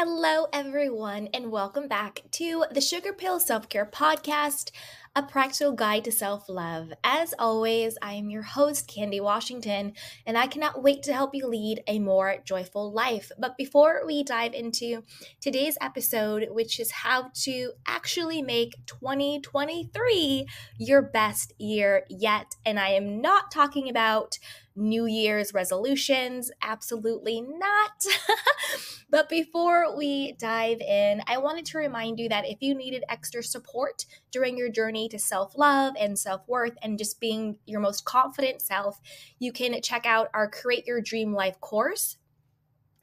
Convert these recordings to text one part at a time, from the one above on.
Hello, everyone, and welcome back to the Sugar Pill Self Care Podcast, a practical guide to self love. As always, I am your host, Candy Washington, and I cannot wait to help you lead a more joyful life. But before we dive into today's episode, which is how to actually make 2023 your best year yet, and I am not talking about New Year's resolutions? Absolutely not. but before we dive in, I wanted to remind you that if you needed extra support during your journey to self love and self worth and just being your most confident self, you can check out our Create Your Dream Life course.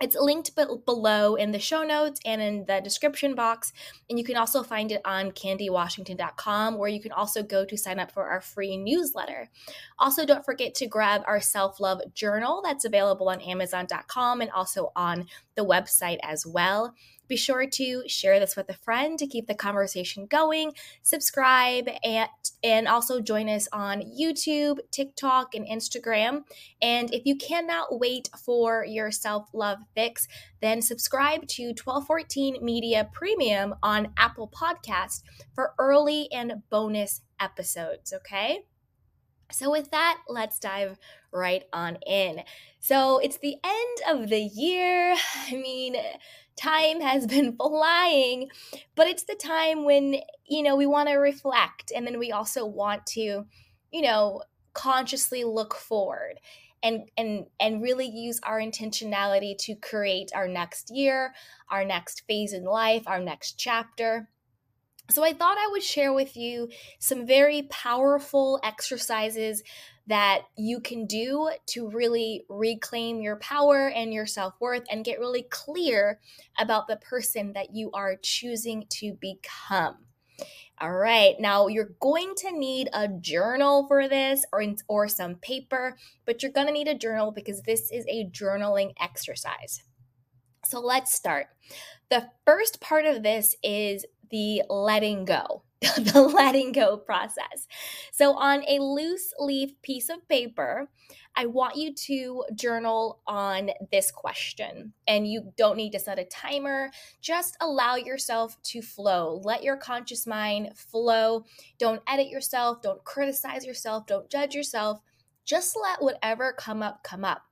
It's linked be- below in the show notes and in the description box. And you can also find it on candywashington.com, where you can also go to sign up for our free newsletter. Also, don't forget to grab our self love journal that's available on amazon.com and also on the website as well. Be sure to share this with a friend to keep the conversation going. Subscribe and and also join us on YouTube, TikTok, and Instagram. And if you cannot wait for your self-love fix, then subscribe to 1214 Media Premium on Apple Podcast for early and bonus episodes, okay? So, with that, let's dive right on in. So, it's the end of the year. I mean, time has been flying, but it's the time when, you know, we want to reflect and then we also want to, you know, consciously look forward and and and really use our intentionality to create our next year, our next phase in life, our next chapter. So I thought I would share with you some very powerful exercises that you can do to really reclaim your power and your self worth and get really clear about the person that you are choosing to become. All right, now you're going to need a journal for this or, or some paper, but you're going to need a journal because this is a journaling exercise. So let's start. The first part of this is the letting go. the letting go process. So, on a loose leaf piece of paper, I want you to journal on this question. And you don't need to set a timer. Just allow yourself to flow. Let your conscious mind flow. Don't edit yourself. Don't criticize yourself. Don't judge yourself. Just let whatever come up come up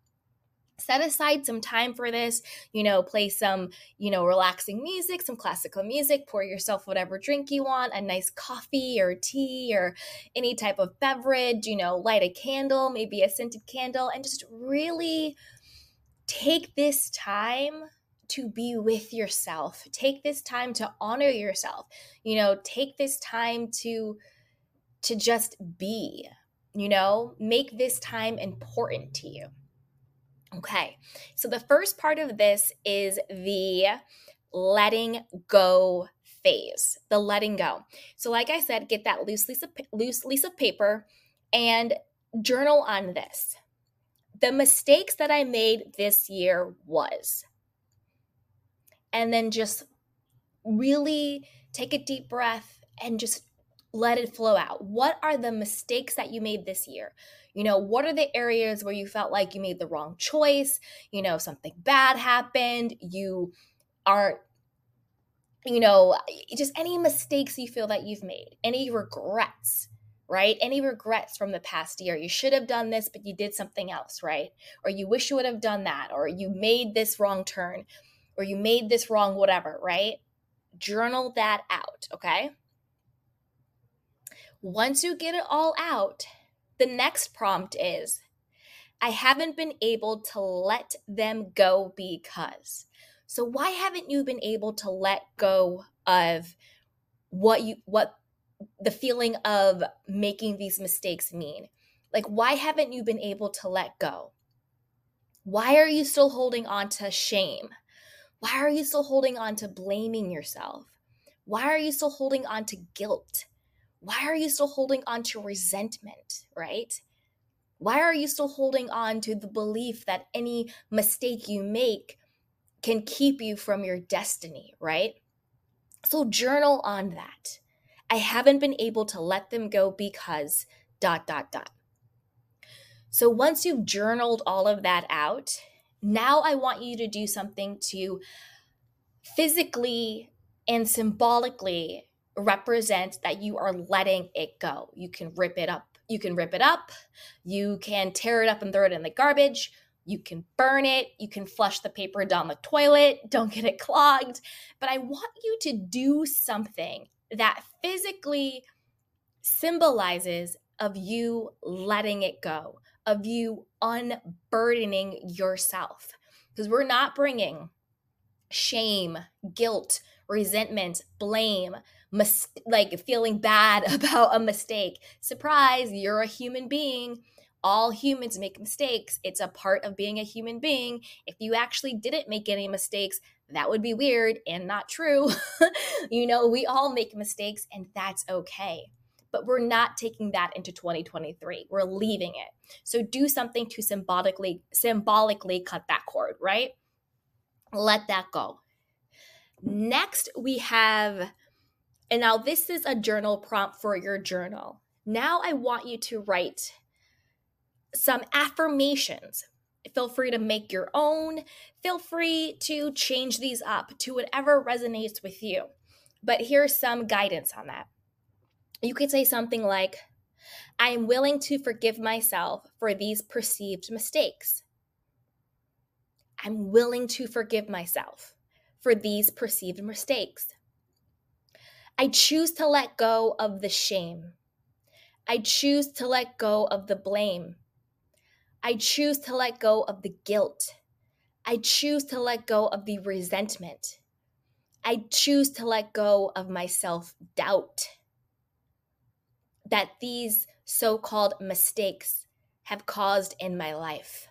set aside some time for this you know play some you know relaxing music some classical music pour yourself whatever drink you want a nice coffee or tea or any type of beverage you know light a candle maybe a scented candle and just really take this time to be with yourself. Take this time to honor yourself. You know take this time to to just be you know? Make this time important to you Okay, so the first part of this is the letting go phase, the letting go. So, like I said, get that loose piece of, loose piece of paper and journal on this. The mistakes that I made this year was, and then just really take a deep breath and just let it flow out. What are the mistakes that you made this year? You know, what are the areas where you felt like you made the wrong choice? You know, something bad happened. You aren't, you know, just any mistakes you feel that you've made, any regrets, right? Any regrets from the past year. You should have done this, but you did something else, right? Or you wish you would have done that, or you made this wrong turn, or you made this wrong, whatever, right? Journal that out, okay? Once you get it all out, the next prompt is I haven't been able to let them go because. So why haven't you been able to let go of what you what the feeling of making these mistakes mean? Like why haven't you been able to let go? Why are you still holding on to shame? Why are you still holding on to blaming yourself? Why are you still holding on to guilt? Why are you still holding on to resentment, right? Why are you still holding on to the belief that any mistake you make can keep you from your destiny, right? So journal on that. I haven't been able to let them go because dot dot dot. So once you've journaled all of that out, now I want you to do something to physically and symbolically represent that you are letting it go. You can rip it up. You can rip it up. You can tear it up and throw it in the garbage. You can burn it. You can flush the paper down the toilet. Don't get it clogged. But I want you to do something that physically symbolizes of you letting it go, of you unburdening yourself. Because we're not bringing shame, guilt, resentment, blame, mis- like feeling bad about a mistake. Surprise, you're a human being. All humans make mistakes. It's a part of being a human being. If you actually didn't make any mistakes, that would be weird and not true. you know, we all make mistakes and that's okay. But we're not taking that into 2023. We're leaving it. So do something to symbolically symbolically cut that cord, right? Let that go. Next, we have and now this is a journal prompt for your journal. Now I want you to write some affirmations. Feel free to make your own. Feel free to change these up to whatever resonates with you. But here's some guidance on that. You could say something like, I am willing to forgive myself for these perceived mistakes. I'm willing to forgive myself for these perceived mistakes. I choose to let go of the shame. I choose to let go of the blame. I choose to let go of the guilt. I choose to let go of the resentment. I choose to let go of my self doubt that these so called mistakes have caused in my life.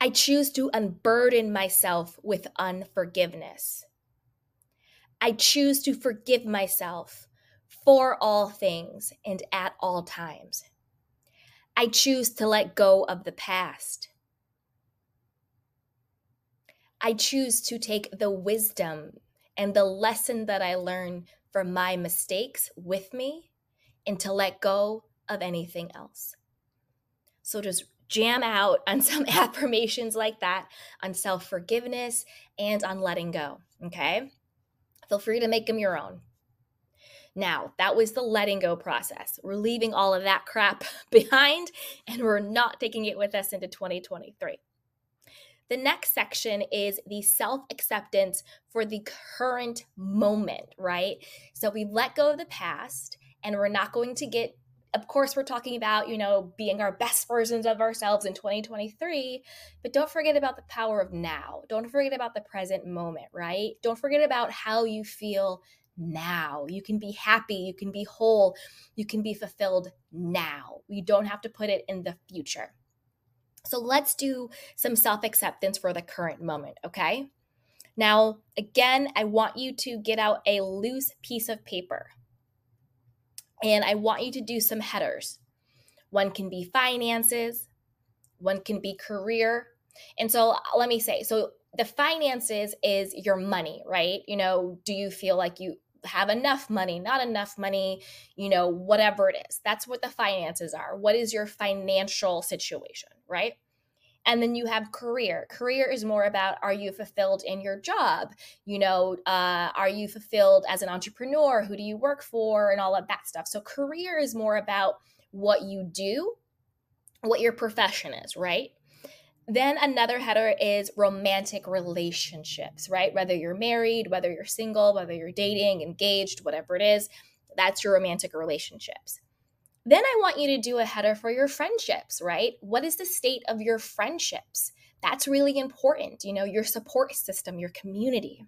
I choose to unburden myself with unforgiveness. I choose to forgive myself for all things and at all times. I choose to let go of the past. I choose to take the wisdom and the lesson that I learned from my mistakes with me and to let go of anything else. So just jam out on some affirmations like that on self forgiveness and on letting go. Okay. Feel free to make them your own. Now, that was the letting go process. We're leaving all of that crap behind and we're not taking it with us into 2023. The next section is the self acceptance for the current moment, right? So we let go of the past and we're not going to get of course we're talking about you know being our best versions of ourselves in 2023 but don't forget about the power of now. Don't forget about the present moment right? Don't forget about how you feel now. You can be happy you can be whole you can be fulfilled now. You don't have to put it in the future. So let's do some self acceptance for the current moment okay? Now again i want you to get out a loose piece of paper and I want you to do some headers. One can be finances, one can be career. And so let me say so the finances is your money, right? You know, do you feel like you have enough money, not enough money, you know, whatever it is. That's what the finances are. What is your financial situation, right? And then you have career. Career is more about are you fulfilled in your job? You know uh, are you fulfilled as an entrepreneur? Who do you work for? And all of that stuff. So career is more about what you do what your profession is right? Then another header is romantic relationships right? Whether you're married whether you're single whether you're dating engaged whatever it is that's your romantic relationships then I want you to do a header for your friendships, right? What is the state of your friendships? That's really important, you know, your support system, your community.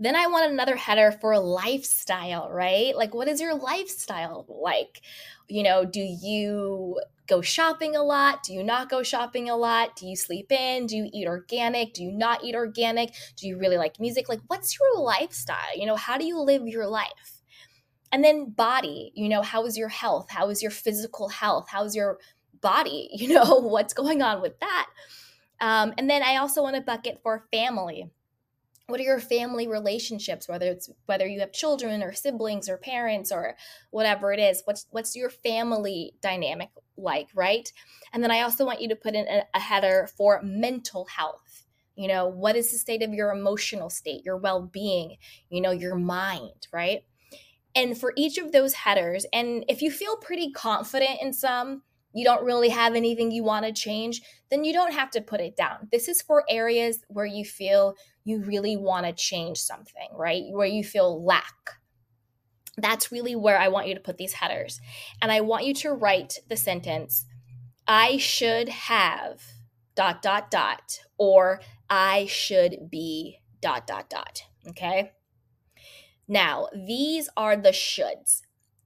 Then I want another header for lifestyle, right? Like, what is your lifestyle like? You know, do you go shopping a lot? Do you not go shopping a lot? Do you sleep in? Do you eat organic? Do you not eat organic? Do you really like music? Like, what's your lifestyle? You know, how do you live your life? And then body, you know, how is your health? How is your physical health? How's your body? You know, what's going on with that? Um, and then I also want a bucket for family. What are your family relationships? Whether it's whether you have children or siblings or parents or whatever it is, what's what's your family dynamic like, right? And then I also want you to put in a, a header for mental health You know, what is the state of your emotional state, your well being, you know, your mind, right? And for each of those headers, and if you feel pretty confident in some, you don't really have anything you want to change, then you don't have to put it down. This is for areas where you feel you really want to change something, right? Where you feel lack. That's really where I want you to put these headers. And I want you to write the sentence I should have dot dot dot or I should be dot dot dot. Okay. Now, these are the shoulds.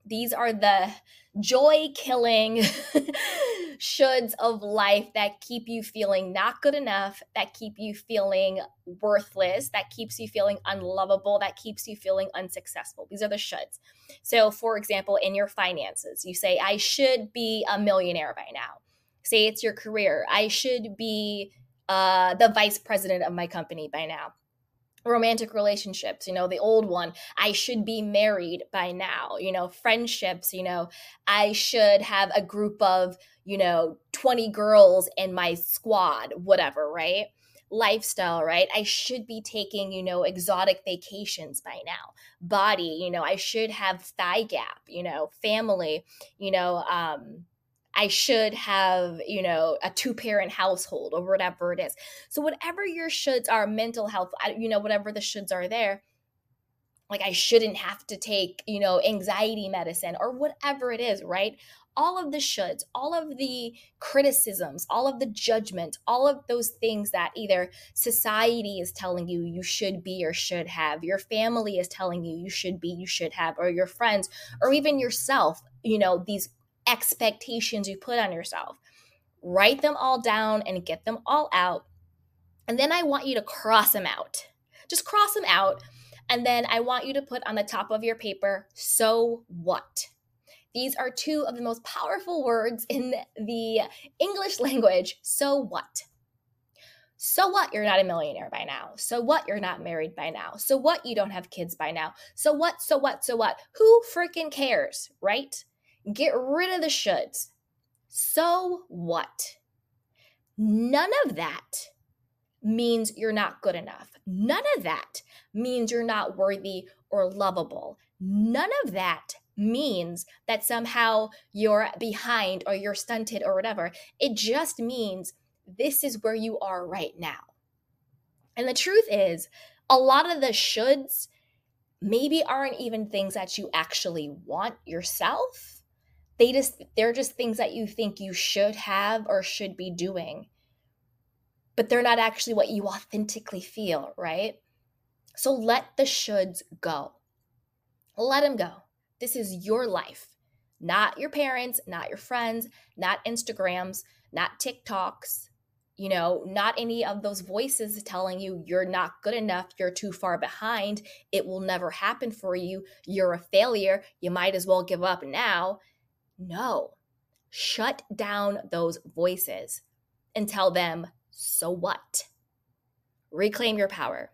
These are the joy killing shoulds of life that keep you feeling not good enough, that keep you feeling worthless, that keeps you feeling unlovable, that keeps you feeling unsuccessful. These are the shoulds. So, for example, in your finances, you say, I should be a millionaire by now. Say it's your career. I should be uh, the vice president of my company by now romantic relationships you know the old one i should be married by now you know friendships you know i should have a group of you know 20 girls in my squad whatever right? Lifestyle right? I should be taking you know exotic vacations by now. Body you know i should have thigh gap you know family you know um I should have, you know, a two parent household or whatever it is. So, whatever your shoulds are, mental health, you know, whatever the shoulds are there, like I shouldn't have to take, you know, anxiety medicine or whatever it is, right? All of the shoulds, all of the criticisms, all of the judgment, all of those things that either society is telling you you should be or should have, your family is telling you you should be, you should have, or your friends, or even yourself, you know, these expectations you put on yourself. Write them all down and get them all out. And then I want you to cross them out. Just cross them out. And then I want you to put on the top of your paper, so what? These are two of the most powerful words in the English language. So what? So what you're not a millionaire by now? So what you're not married by now? So what you don't have kids by now? So what? So what? So what? Who freaking cares, right? Get rid of the shoulds. So what? None of that means you're not good enough. None of that means you're not worthy or lovable. None of that means that somehow you're behind or you're stunted or whatever. It just means this is where you are right now. And the truth is, a lot of the shoulds maybe aren't even things that you actually want yourself they just they're just things that you think you should have or should be doing but they're not actually what you authentically feel right? So let the shoulds go. Let them go. This is your life not your parents not your friends not instagrams not tiktoks you know not any of those voices telling you you're not good enough you're too far behind it will never happen for you you're a failure you might as well give up now no. Shut down those voices and tell them, so what? Reclaim your power.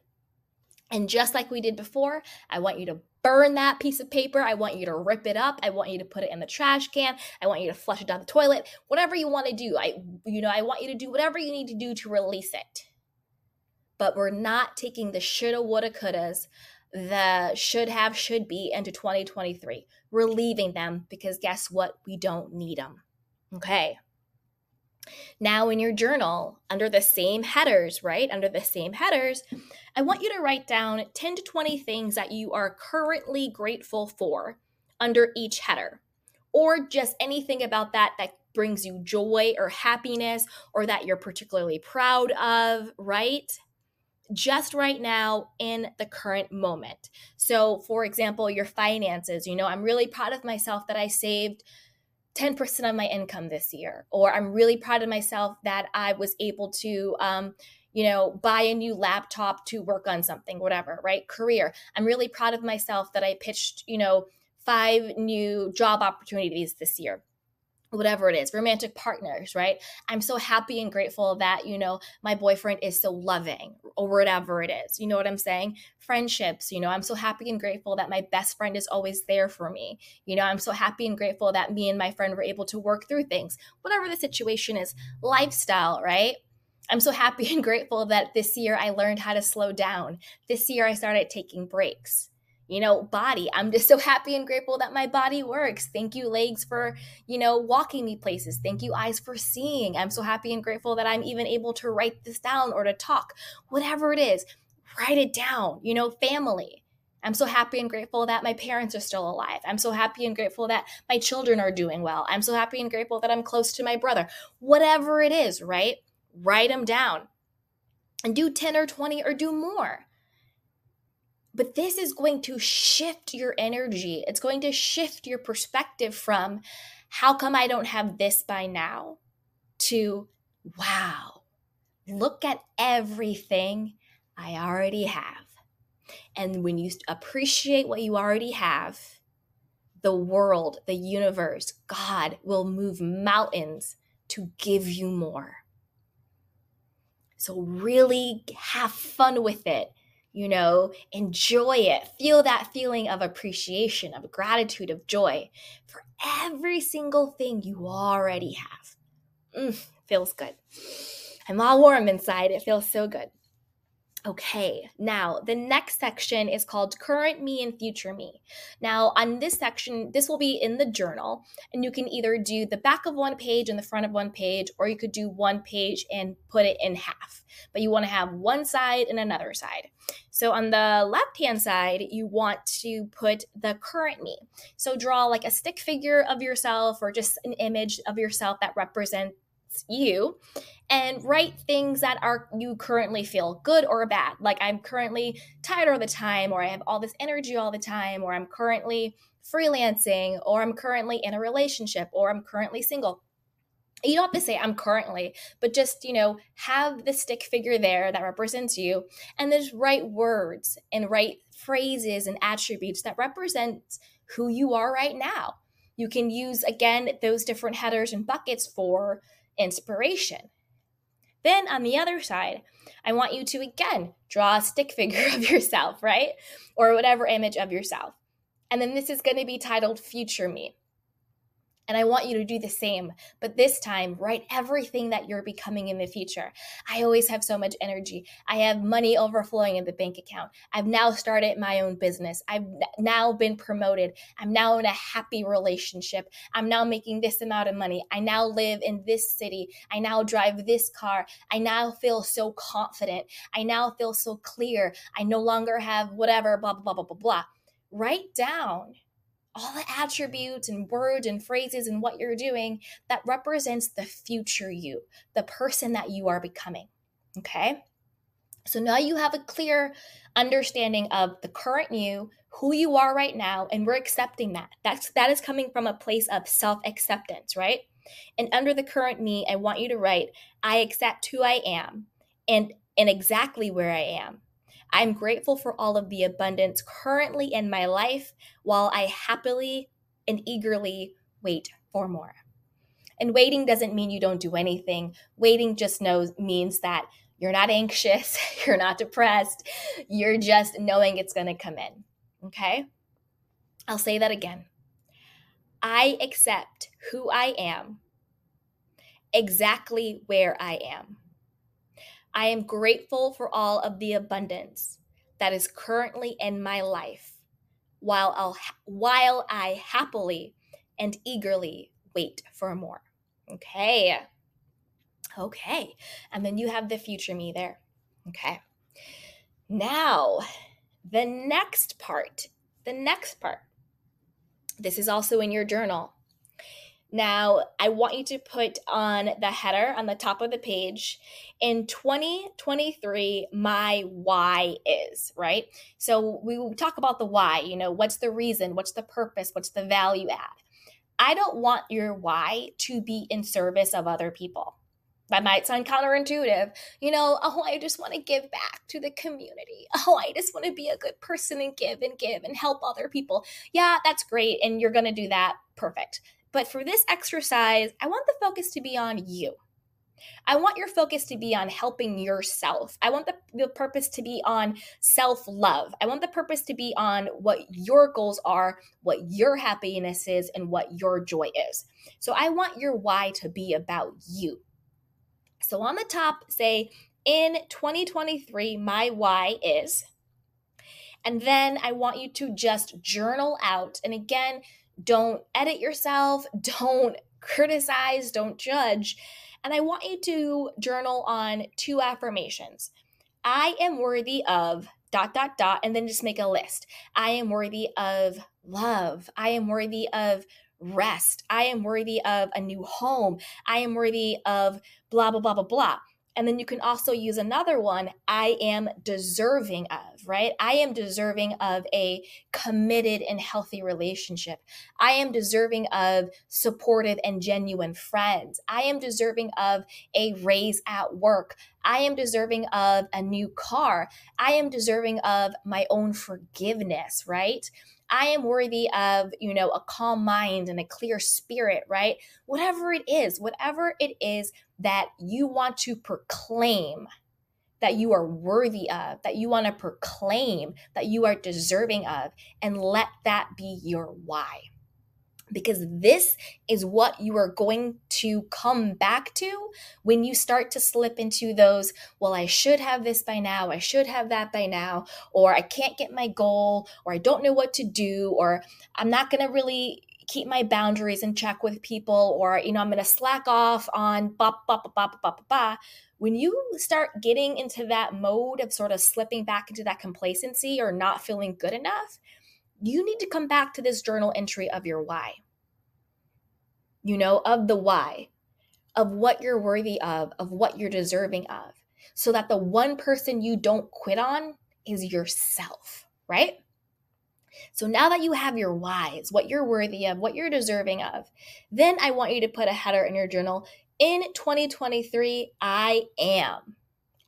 And just like we did before, I want you to burn that piece of paper. I want you to rip it up. I want you to put it in the trash can. I want you to flush it down the toilet. Whatever you want to do. I you know, I want you to do whatever you need to do to release it. But we're not taking the shoulda, woulda, the should have, should be into 2023. We're leaving them because guess what? We don't need them. Okay. Now, in your journal, under the same headers, right? Under the same headers, I want you to write down 10 to 20 things that you are currently grateful for under each header, or just anything about that that brings you joy or happiness or that you're particularly proud of, right? Just right now in the current moment. So, for example, your finances, you know, I'm really proud of myself that I saved 10% of my income this year, or I'm really proud of myself that I was able to, um, you know, buy a new laptop to work on something, whatever, right? Career. I'm really proud of myself that I pitched, you know, five new job opportunities this year whatever it is romantic partners right i'm so happy and grateful that you know my boyfriend is so loving or whatever it is you know what i'm saying friendships you know i'm so happy and grateful that my best friend is always there for me you know i'm so happy and grateful that me and my friend were able to work through things whatever the situation is lifestyle right I'm so happy and grateful that this year I learned how to slow down. This year I started taking breaks. You know, body, I'm just so happy and grateful that my body works. Thank you, legs, for, you know, walking me places. Thank you, eyes, for seeing. I'm so happy and grateful that I'm even able to write this down or to talk. Whatever it is, write it down. You know, family. I'm so happy and grateful that my parents are still alive. I'm so happy and grateful that my children are doing well. I'm so happy and grateful that I'm close to my brother. Whatever it is, right? write them down and do 10 or 20 or do more. But this is going to shift your energy. It's going to shift your perspective from how come I don't have this by now to wow, look at everything I already have. And when you appreciate what you already have, the world, the universe, God will move mountains to give you more. So really have fun with it. You know, enjoy it. Feel that feeling of appreciation, of gratitude, of joy for every single thing you already have. Mm, feels good. I'm all warm inside. It feels so good. Okay, now the next section is called Current Me and Future Me. Now, on this section, this will be in the journal, and you can either do the back of one page and the front of one page, or you could do one page and put it in half. But you want to have one side and another side. So, on the left hand side, you want to put the current me. So, draw like a stick figure of yourself or just an image of yourself that represents you and write things that are you currently feel good or bad. Like i'm currently tired all the time or i have all this energy all the time or i'm currently freelancing or i'm currently in a relationship or i'm currently single. You don't have to say i'm currently but just you know have the stick figure there that represents you and then write words and write phrases and attributes that represent who you are right now. You can use again those different headers and buckets for inspiration. Then on the other side, I want you to again draw a stick figure of yourself, right? Or whatever image of yourself. And then this is going to be titled Future Me. And I want you to do the same, but this time, write everything that you're becoming in the future. I always have so much energy. I have money overflowing in the bank account. I've now started my own business. I've now been promoted. I'm now in a happy relationship. I'm now making this amount of money. I now live in this city. I now drive this car. I now feel so confident. I now feel so clear. I no longer have whatever, blah, blah, blah, blah, blah. blah. Write down all the attributes and words and phrases and what you're doing that represents the future you, the person that you are becoming. Okay? So now you have a clear understanding of the current you, who you are right now, and we're accepting that. That's that is coming from a place of self-acceptance, right? And under the current me, I want you to write, I accept who I am and and exactly where I am. I'm grateful for all of the abundance currently in my life while I happily and eagerly wait for more. And waiting doesn't mean you don't do anything. Waiting just knows means that you're not anxious, you're not depressed, you're just knowing it's going to come in. Okay? I'll say that again. I accept who I am exactly where I am. I am grateful for all of the abundance that is currently in my life while I'll, while I happily and eagerly wait for more. Okay. Okay. And then you have the future me there. Okay. Now, the next part, the next part. This is also in your journal. Now, I want you to put on the header on the top of the page in 2023, my why is, right? So we talk about the why, you know, what's the reason, what's the purpose, what's the value add. I don't want your why to be in service of other people. That might sound counterintuitive. You know, oh, I just want to give back to the community. Oh, I just want to be a good person and give and give and help other people. Yeah, that's great. And you're going to do that. Perfect. But for this exercise, I want the focus to be on you. I want your focus to be on helping yourself. I want the, the purpose to be on self love. I want the purpose to be on what your goals are, what your happiness is, and what your joy is. So I want your why to be about you. So on the top, say, in 2023, my why is. And then I want you to just journal out. And again, don't edit yourself, don't criticize, don't judge. And I want you to journal on two affirmations. I am worthy of dot, dot, dot, and then just make a list. I am worthy of love. I am worthy of rest. I am worthy of a new home. I am worthy of blah, blah, blah, blah, blah. And then you can also use another one I am deserving of, right? I am deserving of a committed and healthy relationship. I am deserving of supportive and genuine friends. I am deserving of a raise at work. I am deserving of a new car. I am deserving of my own forgiveness, right? I am worthy of, you know, a calm mind and a clear spirit, right? Whatever it is, whatever it is that you want to proclaim that you are worthy of, that you want to proclaim that you are deserving of, and let that be your why because this is what you are going to come back to when you start to slip into those, well, I should have this by now, I should have that by now, or I can't get my goal, or I don't know what to do, or I'm not going to really keep my boundaries in check with people, or, you know, I'm going to slack off on ba ba ba ba ba ba. When you start getting into that mode of sort of slipping back into that complacency or not feeling good enough, you need to come back to this journal entry of your why. You know, of the why, of what you're worthy of, of what you're deserving of, so that the one person you don't quit on is yourself, right? So now that you have your whys, what you're worthy of, what you're deserving of, then I want you to put a header in your journal. In 2023, I am.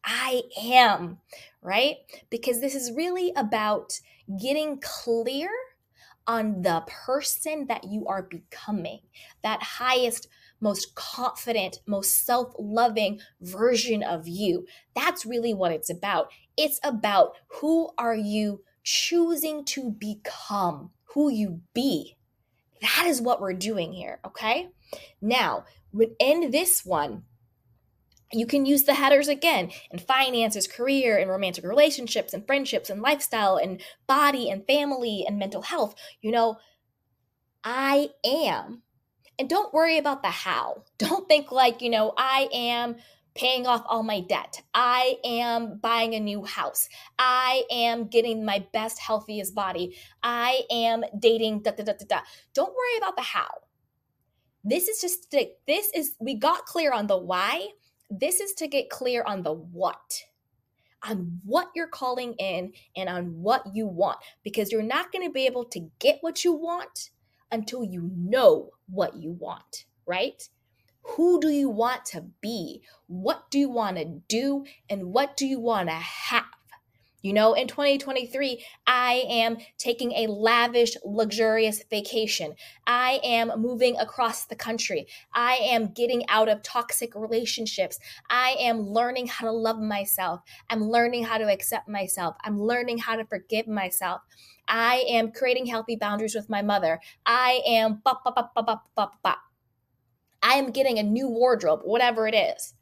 I am, right? Because this is really about getting clear on the person that you are becoming, that highest, most confident, most self loving version of you. That's really what it's about. It's about who are you choosing to become, who you be. That is what we're doing here, okay? Now, within this one, you can use the headers again in finances, career, and romantic relationships, and friendships, and lifestyle, and body, and family, and mental health. You know, I am. And don't worry about the how. Don't think like, you know, I am paying off all my debt. I am buying a new house. I am getting my best, healthiest body. I am dating, da da da da da. Don't worry about the how. This is just, this is, we got clear on the why this is to get clear on the what, on what you're calling in and on what you want, because you're not going to be able to get what you want until you know what you want, right? Who do you want to be? What do you want to do? And what do you want to have? You know, in 2023, I am taking a lavish, luxurious vacation. I am moving across the country. I am getting out of toxic relationships. I am learning how to love myself. I'm learning how to accept myself. I'm learning how to forgive myself. I am creating healthy boundaries with my mother. I am ba ba ba ba ba ba ba. I am getting a new wardrobe, whatever it is.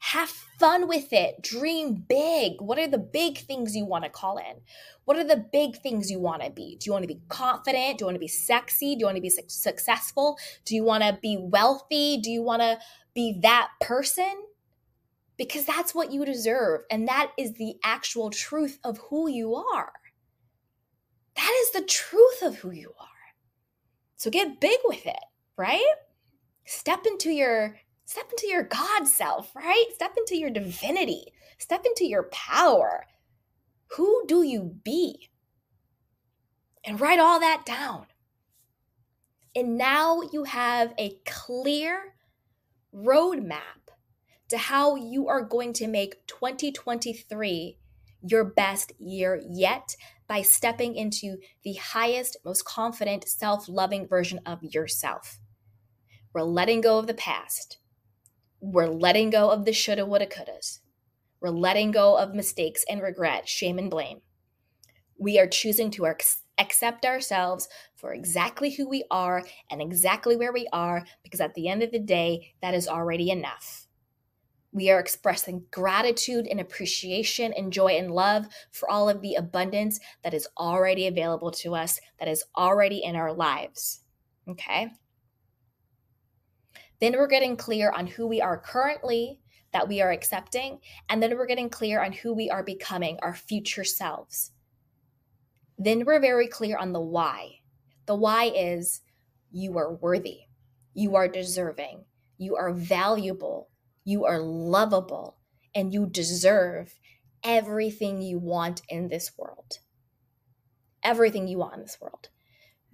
Have fun with it. Dream big. What are the big things you want to call in? What are the big things you want to be? Do you want to be confident? Do you want to be sexy? Do you want to be su- successful? Do you want to be wealthy? Do you want to be that person? Because that's what you deserve. And that is the actual truth of who you are. That is the truth of who you are. So get big with it, right? Step into your Step into your God self, right? Step into your divinity. Step into your power. Who do you be? And write all that down. And now you have a clear roadmap to how you are going to make 2023 your best year yet by stepping into the highest, most confident, self loving version of yourself. We're letting go of the past. We're letting go of the shoulda, woulda, couldas. We're letting go of mistakes and regret, shame and blame. We are choosing to accept ourselves for exactly who we are and exactly where we are because at the end of the day, that is already enough. We are expressing gratitude and appreciation and joy and love for all of the abundance that is already available to us, that is already in our lives. Okay? Then we're getting clear on who we are currently that we are accepting. And then we're getting clear on who we are becoming, our future selves. Then we're very clear on the why. The why is you are worthy, you are deserving, you are valuable, you are lovable, and you deserve everything you want in this world. Everything you want in this world.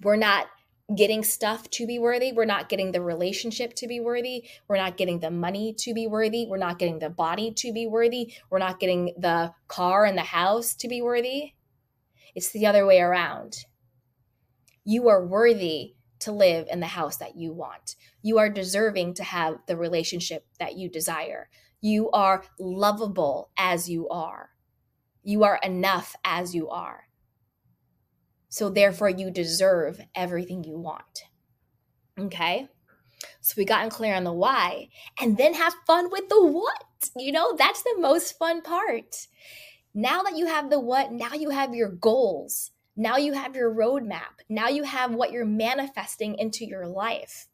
We're not getting stuff to be worthy. We're not getting the relationship to be worthy. We're not getting the money to be worthy. We're not getting the body to be worthy. We're not getting the car and the house to be worthy. It's the other way around. You are worthy to live in the house that you want. You are deserving to have the relationship that you desire. You are lovable as you are. You are enough as you are. So, therefore, you deserve everything you want. Okay? So, we gotten clear on the why and then have fun with the what. You know, that's the most fun part. Now that you have the what, now you have your goals. Now you have your roadmap. Now you have what you're manifesting into your life.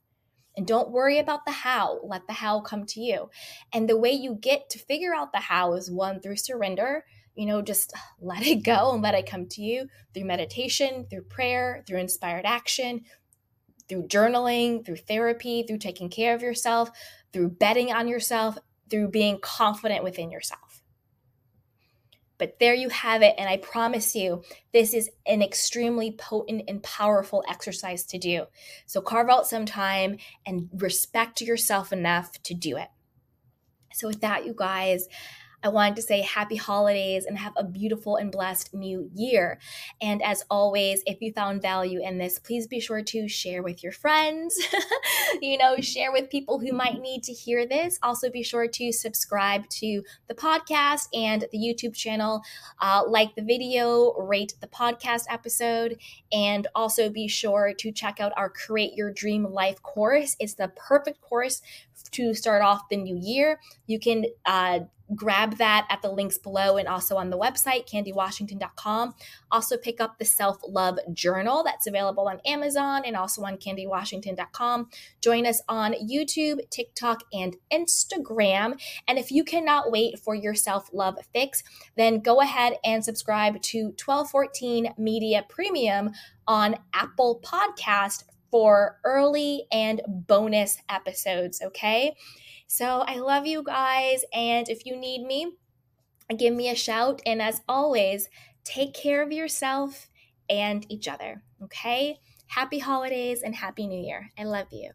And don't worry about the how. Let the how come to you. And the way you get to figure out the how is one through surrender, you know, just let it go and let it come to you through meditation, through prayer, through inspired action, through journaling, through therapy, through taking care of yourself, through betting on yourself, through being confident within yourself. But there you have it. And I promise you, this is an extremely potent and powerful exercise to do. So carve out some time and respect yourself enough to do it. So, with that, you guys, I wanted to say happy holidays and have a beautiful and blessed new year. And as always, if you found value in this, please be sure to share with your friends, you know, share with people who might need to hear this. Also, be sure to subscribe to the podcast and the YouTube channel, uh, like the video, rate the podcast episode, and also be sure to check out our Create Your Dream Life course. It's the perfect course to start off the new year. You can uh, grab that at the links below and also on the website, candywashington.com. Also, pick up the Self Love Journal that's available on Amazon and also on candywashington.com. Join us on YouTube, TikTok, and Instagram. And if you cannot wait for your self love fix, then go ahead and subscribe to 1214 Media Premium on Apple Podcast for early and bonus episodes, okay? So I love you guys. And if you need me, give me a shout. And as always, take care of yourself and each other, okay? Happy holidays and Happy New Year. I love you.